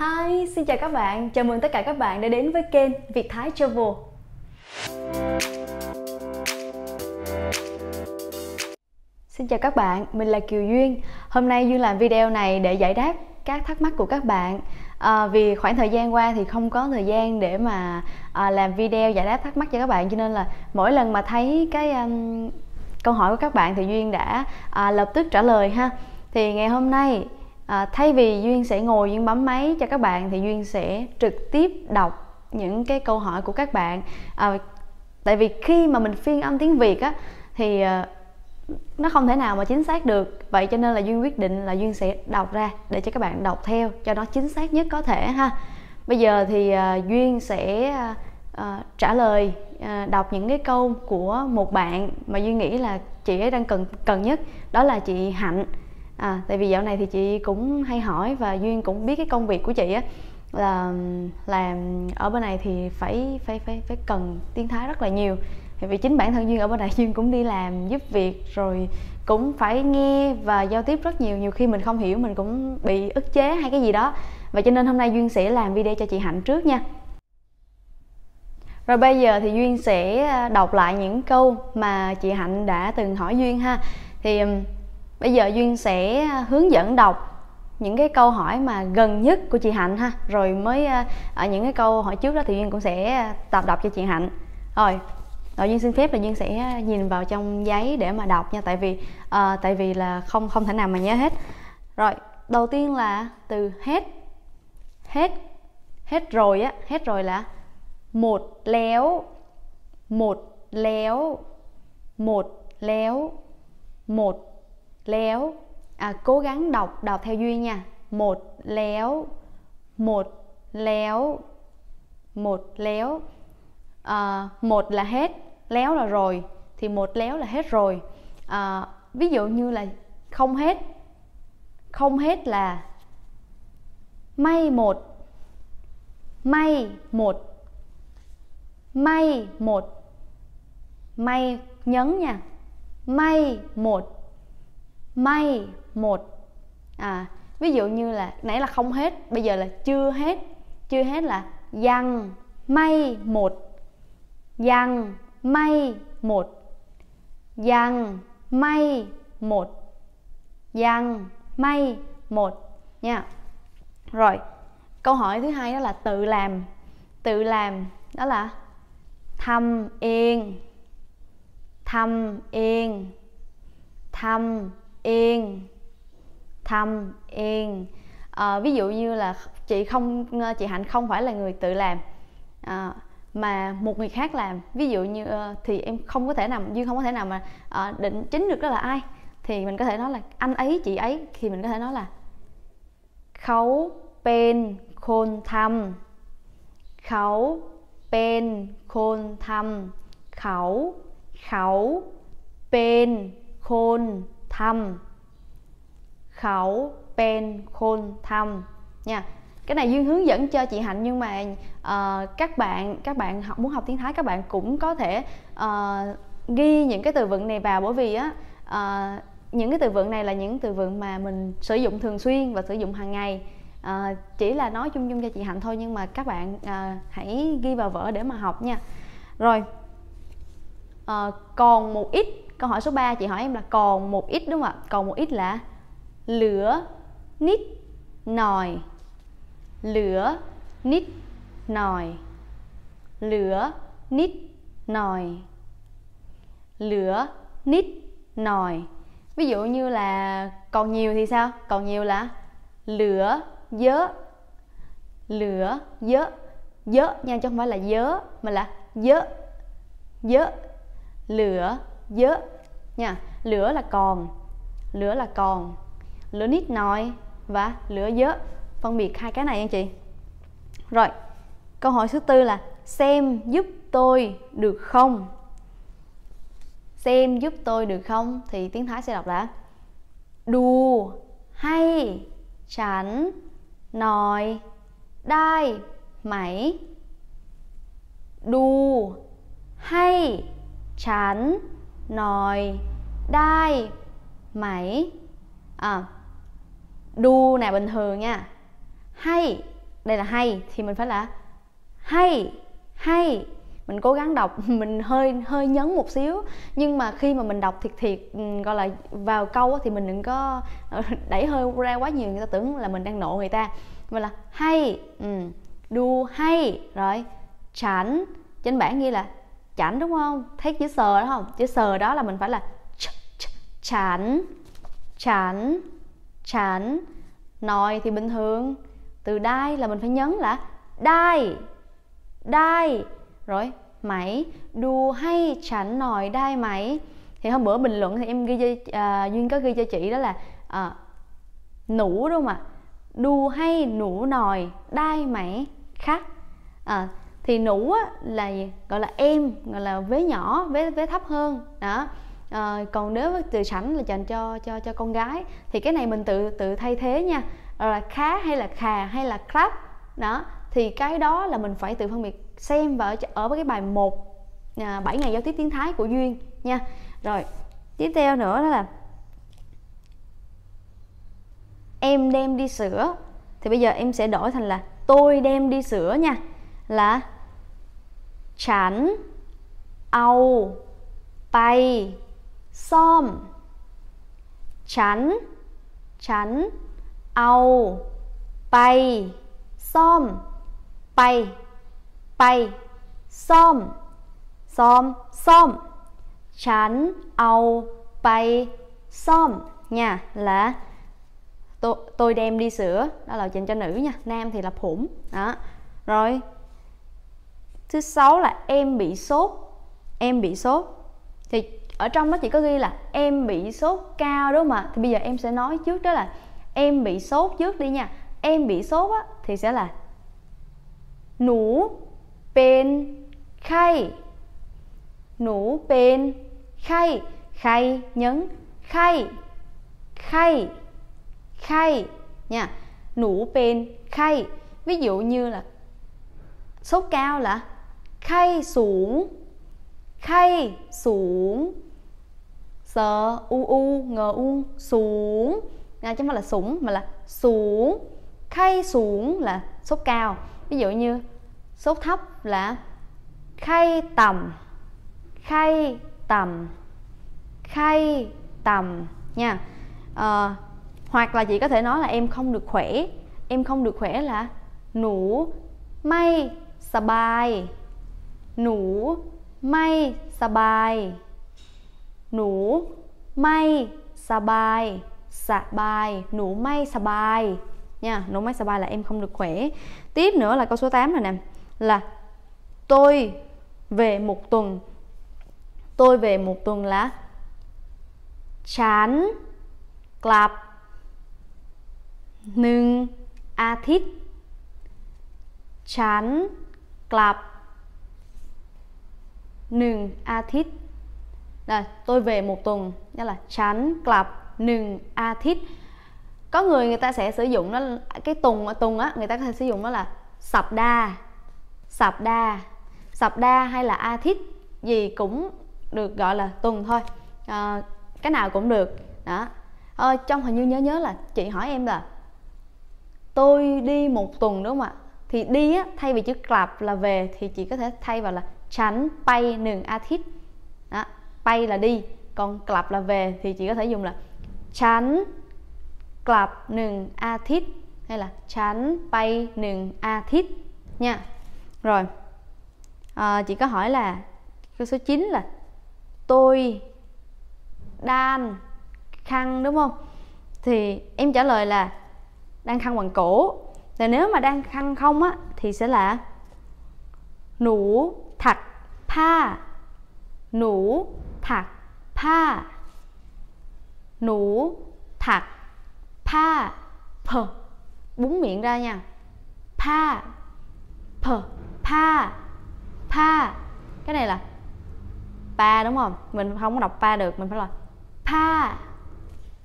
Hi, xin chào các bạn. Chào mừng tất cả các bạn đã đến với kênh Việt Thái Travel. Xin chào các bạn, mình là Kiều Duyên. Hôm nay Duyên làm video này để giải đáp các thắc mắc của các bạn. À, vì khoảng thời gian qua thì không có thời gian để mà à, làm video giải đáp thắc mắc cho các bạn cho nên là mỗi lần mà thấy cái um, câu hỏi của các bạn thì Duyên đã à, lập tức trả lời ha. Thì ngày hôm nay à, thay vì duyên sẽ ngồi duyên bấm máy cho các bạn thì duyên sẽ trực tiếp đọc những cái câu hỏi của các bạn. À, tại vì khi mà mình phiên âm tiếng việt á thì à, nó không thể nào mà chính xác được. Vậy cho nên là duyên quyết định là duyên sẽ đọc ra để cho các bạn đọc theo cho nó chính xác nhất có thể ha. Bây giờ thì à, duyên sẽ à, à trả lời à, đọc những cái câu của một bạn mà duyên nghĩ là chị ấy đang cần cần nhất đó là chị hạnh à tại vì dạo này thì chị cũng hay hỏi và duyên cũng biết cái công việc của chị á, là làm ở bên này thì phải phải phải phải cần tiếng thái rất là nhiều. Thì vì chính bản thân duyên ở bên này duyên cũng đi làm, giúp việc, rồi cũng phải nghe và giao tiếp rất nhiều. Nhiều khi mình không hiểu, mình cũng bị ức chế hay cái gì đó. Và cho nên hôm nay duyên sẽ làm video cho chị hạnh trước nha. Rồi bây giờ thì duyên sẽ à, đọc lại những câu mà chị hạnh đã từng hỏi duyên ha. Thì bây giờ duyên sẽ à, hướng dẫn đọc những cái câu hỏi mà gần nhất của chị hạnh ha. Rồi mới à, ở những cái câu hỏi trước đó thì duyên cũng sẽ à, tập đọc cho chị hạnh. Rồi rồi duyên xin phép là duyên sẽ nhìn vào trong giấy để mà đọc nha tại vì uh, tại vì là không không thể nào mà nhớ hết. Rồi đầu tiên là từ hết hết hết rồi á hết rồi là một léo một léo một léo một léo. À, cố gắng đọc đọc theo duy nha. Một léo một léo một léo. À, một là hết léo là rồi thì một léo là hết rồi. À, ví dụ như là không hết không hết là may một may một may một may nhấn nha. May một may một. À ví dụ như là nãy là không hết, bây giờ là chưa hết. Chưa hết là dằn, may một. Dằn, may một. Dằn, may một. Dằn, may một. Nha. Rồi, câu hỏi thứ hai đó là tự làm. Tự làm đó là thăm yên. Thăm yên. Thăm yên thăm yên. À, ví dụ như là chị không ờ, chị hạnh không phải là người tự làm à, mà một người khác làm. Ví dụ như uh, thì em không có thể nào duyên không có thể nào mà uh, định chính được đó là ai. Thì mình có thể nói là anh ấy chị ấy thì mình có thể nói là khấu pen khôn thăm khấu pen khôn thăm khẩu khẩu pen khôn thăm. Khẩu pen khôn thăm. Nha. Cái này duyên hướng dẫn cho chị hạnh nhưng mà uh, các bạn các bạn học muốn học tiếng thái các bạn cũng có thể uh, ghi những cái từ vựng này vào bởi vì á uh, những cái từ vựng này là những từ vựng mà mình sử dụng thường xuyên và sử dụng hàng ngày. Uh, chỉ là nói chung chung cho chị hạnh thôi nhưng mà các bạn uh, hãy ghi vào vở để mà học nha. Rồi uh, còn một ít câu hỏi số 3 chị hỏi em là còn một ít đúng không ạ? Còn một ít là lửa nít nòi. Lửa nít nòi. Lửa nít nòi. Lửa nít nòi. Ví dụ như là còn nhiều thì sao? Còn nhiều là lửa dớ. Lửa dớ. Dớ nha, chứ không phải là dớ, mà là dớ. Dớ. Lửa dớ. Nha, lửa là còn, lửa là còn, lửa nít nòi và lửa dớ. Phân biệt hai cái này anh chị. Rồi, câu hỏi thứ tư là, xem giúp tôi được không? Xem giúp tôi được không? Thì tiếng thái sẽ đọc là, đù, hay chẳng nòi, đai, mẩy. Đù, hay chẳng nồi, đai mảy. À, đu bình thường nha. Hay đây là hay thì mình phải là hay hay. Mình cố gắng đọc mình hơi hơi nhấn một xíu. Nhưng mà khi mà mình đọc thiệt thiệt ừ, gọi là vào câu thì mình đừng có ờ, đẩy hơi ra quá nhiều người ta tưởng là mình đang nộ người ta. Mình là hay ừ. đu hay. Rồi chán. Trên bảng ghi là chảnh đúng không? Thấy chữ sờ đó không? Chữ sờ đó là mình phải là chảnh chảnh chảnh. Nồi thì bình thường. Từ đai là mình phải nhấn là đai đai. Rồi máy. Đùa hay chảnh nồi đai máy. Thì hôm bữa bình luận thì em ghi cho à, duyên có ghi cho chị đó là à, nủ đúng không ạ? Đùa hay nủ nồi đai máy. Khác. À, thì nũ á, là gì? gọi là em gọi là vế nhỏ vế vế thấp hơn. Đó. À, còn nếu từ sảnh là dành cho cho cho con gái thì cái này mình tự tự thay thế nha. Là khá hay là khà hay là crap đó. Thì cái đó là mình phải tự phân biệt xem và ở, ở với cái bài 1 à, 7 ngày giao tiếp tiếng Thái của Duyên nha. Rồi tiếp theo nữa đó là em đem đi sửa. Thì bây giờ em sẽ đổi thành là tôi đem đi sửa nha là chán ao bay xóm chán chán ao bay xóm bay bay xóm xóm xóm chán ao bay xóm nha là tôi, tôi đem đi sửa đó là dành cho nữ nha. Nam thì là phủng. Đó. Rồi thứ sáu là em bị sốt. Em bị sốt. Thì ở trong nó chỉ có ghi là em bị sốt cao đúng không ạ thì bây giờ em sẽ nói trước đó là em bị sốt trước đi nha. Em bị sốt á, thì sẽ là nủ bên khay. Nủ bên khay. Khay nhấn khay. Khay. Khay nha. Nủ bên khay. Ví dụ như là sốt cao là khay xuống khay xuống sờ u u ngờ u xuống nha chứ không phải là sủng mà là xuống khay xuống là sốt cao. Ví dụ như sốt thấp là khay tầm khay tầm khay tầm nha. À, hoặc là chị có thể nói là em không được khỏe. Em không được khỏe là nụ may sà bài. หนูไม่สบาย หนูไม่สบายสบาย หนูไม่สบาย nha H นูไม่สบาย là em không được khỏe. Tiếp nữa là câu số 8 này nè, là tôi về một tuần. Tôi về một tuần là chán club nâng a thít. Chán club 1 อาทิตย์ là tôi về một tuần nghĩa là chán club 1 Có người người ta sẽ sử dụng nó cái tuần ở tuần á người ta có thể sử dụng nó là sập đa. Sập đa. Sập đa hay là a thít gì cũng được gọi là tuần thôi. À, cái nào cũng được. Đó. À, trong hình như nhớ nhớ là chị hỏi em là tôi đi một tuần đúng không ạ? Thì đi á, thay vì chữ club là về thì chị có thể thay vào là tránh bay nừng a đó, bay là đi còn club là về thì chị có thể dùng là chán club nừng a thít hay là chán bay nừng a thít nha. Rồi à, chị có hỏi là câu số 9 là tôi đan khăn đúng không? Thì em trả lời là đang khăn bằng cổ. Thì nếu mà đang khăn không á thì sẽ là nủ thật pa nủ thật pa nủ thật pa phờ búng miệng ra nha. Pa phờ pa pa cái này là pa đúng không? Mình không có đọc pa được, mình phải là pa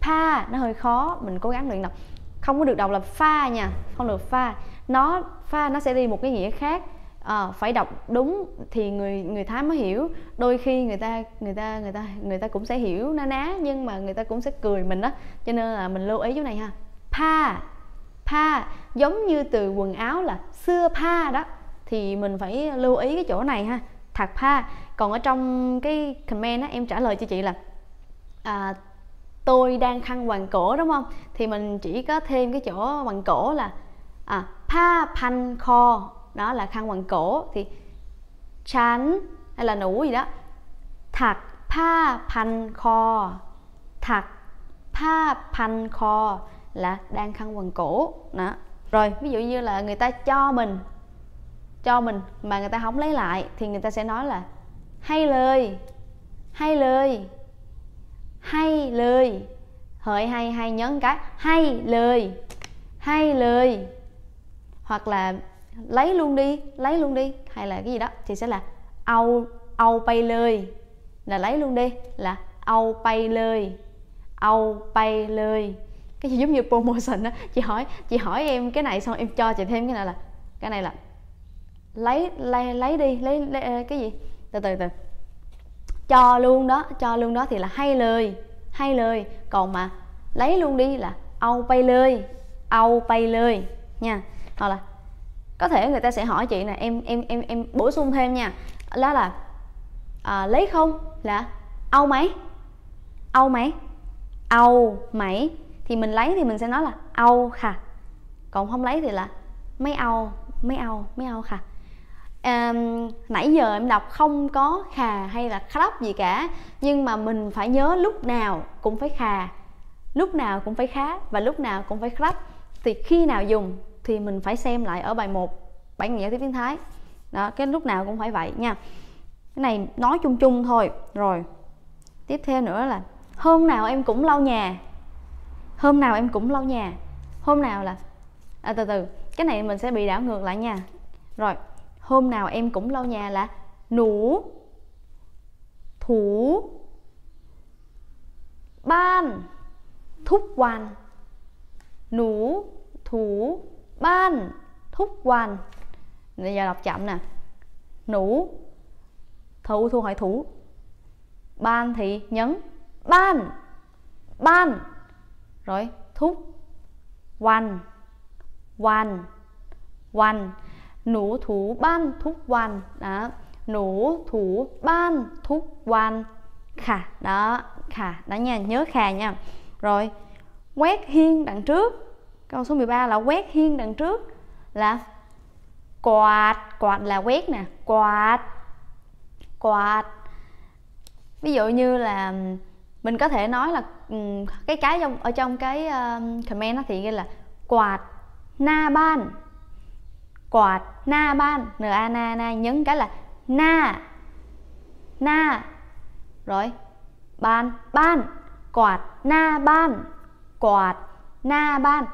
pa nó hơi khó, mình cố gắng luyện đọc không có được đọc là pha nha, không được pha. Nó pha nó sẽ đi một cái nghĩa khác à, phải đọc đúng thì người người thái mới hiểu. Đôi khi người ta người ta người ta người ta cũng sẽ hiểu na ná nhưng mà người ta cũng sẽ cười mình đó cho nên là mình lưu ý chỗ này ha. Pa pa giống như từ quần áo là xưa pa đó. Thì mình phải lưu ý cái chỗ này ha. Thật pa còn ở trong cái comment á em trả lời cho chị là à, tôi đang khăn quàng cổ đúng không? Thì mình chỉ có thêm cái chỗ quàng cổ là à, pa pan kho đó là khăn quàng cổ thì chán hay là nũ gì đó. Thạc pa pan kho. Thạc pa pan kho là đang khăn quàng cổ. Đó. Rồi, ví dụ như là người ta cho mình cho mình mà người ta không lấy lại thì người ta sẽ nói là, hay lời hay lời hay lời. Hỡi, hay hay nhấn cái, hay lời hay lời. Hoặc là lấy luôn đi lấy luôn đi. Hay là cái gì đó thì sẽ là âu âu bay lời là lấy luôn đi là âu bay lời âu bay lời cái gì giống như promotion đó chị hỏi chị hỏi em cái này xong em cho chị thêm cái này là cái này là lấy lấy lấy đi lấy, lấy ờ, cái gì? Từ từ từ. Cho luôn đó cho luôn đó thì là hay lời hay lời. Còn mà lấy luôn đi là âu bay lời âu bay lời nha. Hoặc là có thể người ta sẽ hỏi chị nè em em em em bổ sung thêm nha. Đó là à, lấy không là âu mấy âu mấy âu mấy thì mình lấy thì mình sẽ nói là âu khà còn không lấy thì là mấy âu mấy âu mấy âu khà à, nãy giờ em đọc không có khà hay là khắp gì cả nhưng mà mình phải nhớ lúc nào cũng phải khà lúc nào cũng phải khá và lúc nào cũng phải khắp thì khi nào dùng? Thì mình phải xem lại ở bài 1 bản nghĩa tiếp tiếng Thái. Đó cái lúc nào cũng phải vậy nha. Cái này nói chung chung thôi. Rồi tiếp theo nữa là hôm nào em cũng lau nhà. Hôm nào em cũng lau nhà. Hôm nào là à, từ từ cái này mình sẽ bị đảo ngược lại nha. Rồi hôm nào em cũng lau nhà là nủ thủ ban thúc quan. Nủ thủ ban thúc quan. Bây giờ đọc chậm nè. Nũ thủ thu hỏi thủ. Ban thì nhấn, ban ban. Rồi, thúc, quan quan quan. Nũ, thủ, ban, thúc quan. Đó. Nũ, thủ, ban, thúc quan. Khà, đó khà. Đó nha, nhớ khà nha. Rồi, quét hiên đằng trước câu số 13 là quét hiên đằng trước, là quạt quạt là quét nè, quạt quạt. Ví dụ như là, mình có thể nói là ừ, cái cái trong, ở trong cái ờ, comment nó thì ghi là quạt na ban, quạt na ban n a na na, nhấn cái là na na. Rồi, ban ban, quạt na ban, quạt na ban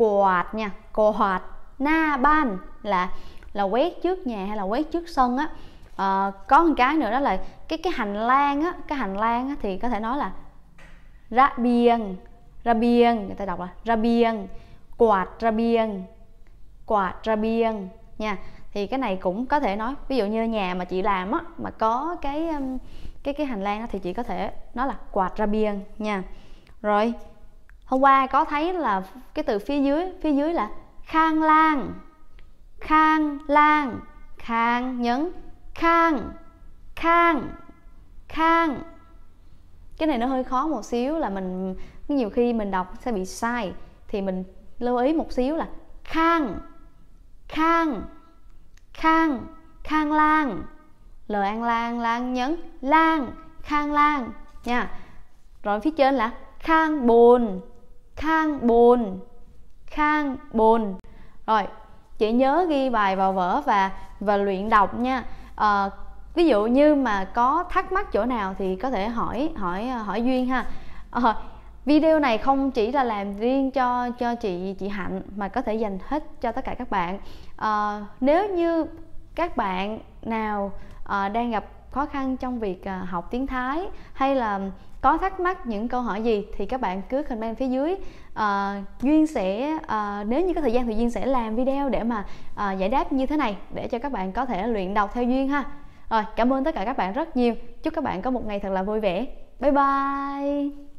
quạt nha quạt na ban là là quét trước nhà hay là quét trước sân á. À, có một cái nữa đó là cái cái hành lang á cái hành lang á thì có thể nói là ra biên ra biên người ta đọc là ra biên quạt ra biên quạt ra biên nha. Thì cái này cũng có thể nói ví dụ như nhà mà chị làm á mà có cái cái cái hành lang á, thì chị có thể nói là quạt ra biên nha. Rồi hôm qua có thấy là cái từ phía dưới phía dưới là khang lang khang lang, khang nhấn, khang khang khang. Cái này nó hơi khó một xíu là mình, nhiều khi mình đọc sẽ bị sai, thì mình lưu ý một xíu là khang khang khang khang lang. Lời an lang lang nhấn, lang, khang lang nha. Rồi phía trên là khang buồn khang bồn. Khang bồn. Rồi chị nhớ ghi bài vào vở và và luyện đọc nha. À, ví dụ như mà có thắc mắc chỗ nào thì có thể hỏi hỏi ờ, hỏi duyên ha. À, video này không chỉ là làm riêng cho cho chị chị hạnh mà có thể dành hết cho tất cả các bạn. À, nếu như các bạn nào à, đang gặp khó khăn trong việc à, học tiếng thái hay là có thắc mắc những câu hỏi gì thì các bạn cứ comment phía dưới. À, duyên sẽ à, nếu như có thời gian thì duyên sẽ làm video để mà à, giải đáp như thế này để cho các bạn có thể luyện đọc theo duyên ha. Rồi cảm ơn tất cả các bạn rất nhiều. Chúc các bạn có một ngày thật là vui vẻ. Bye bye!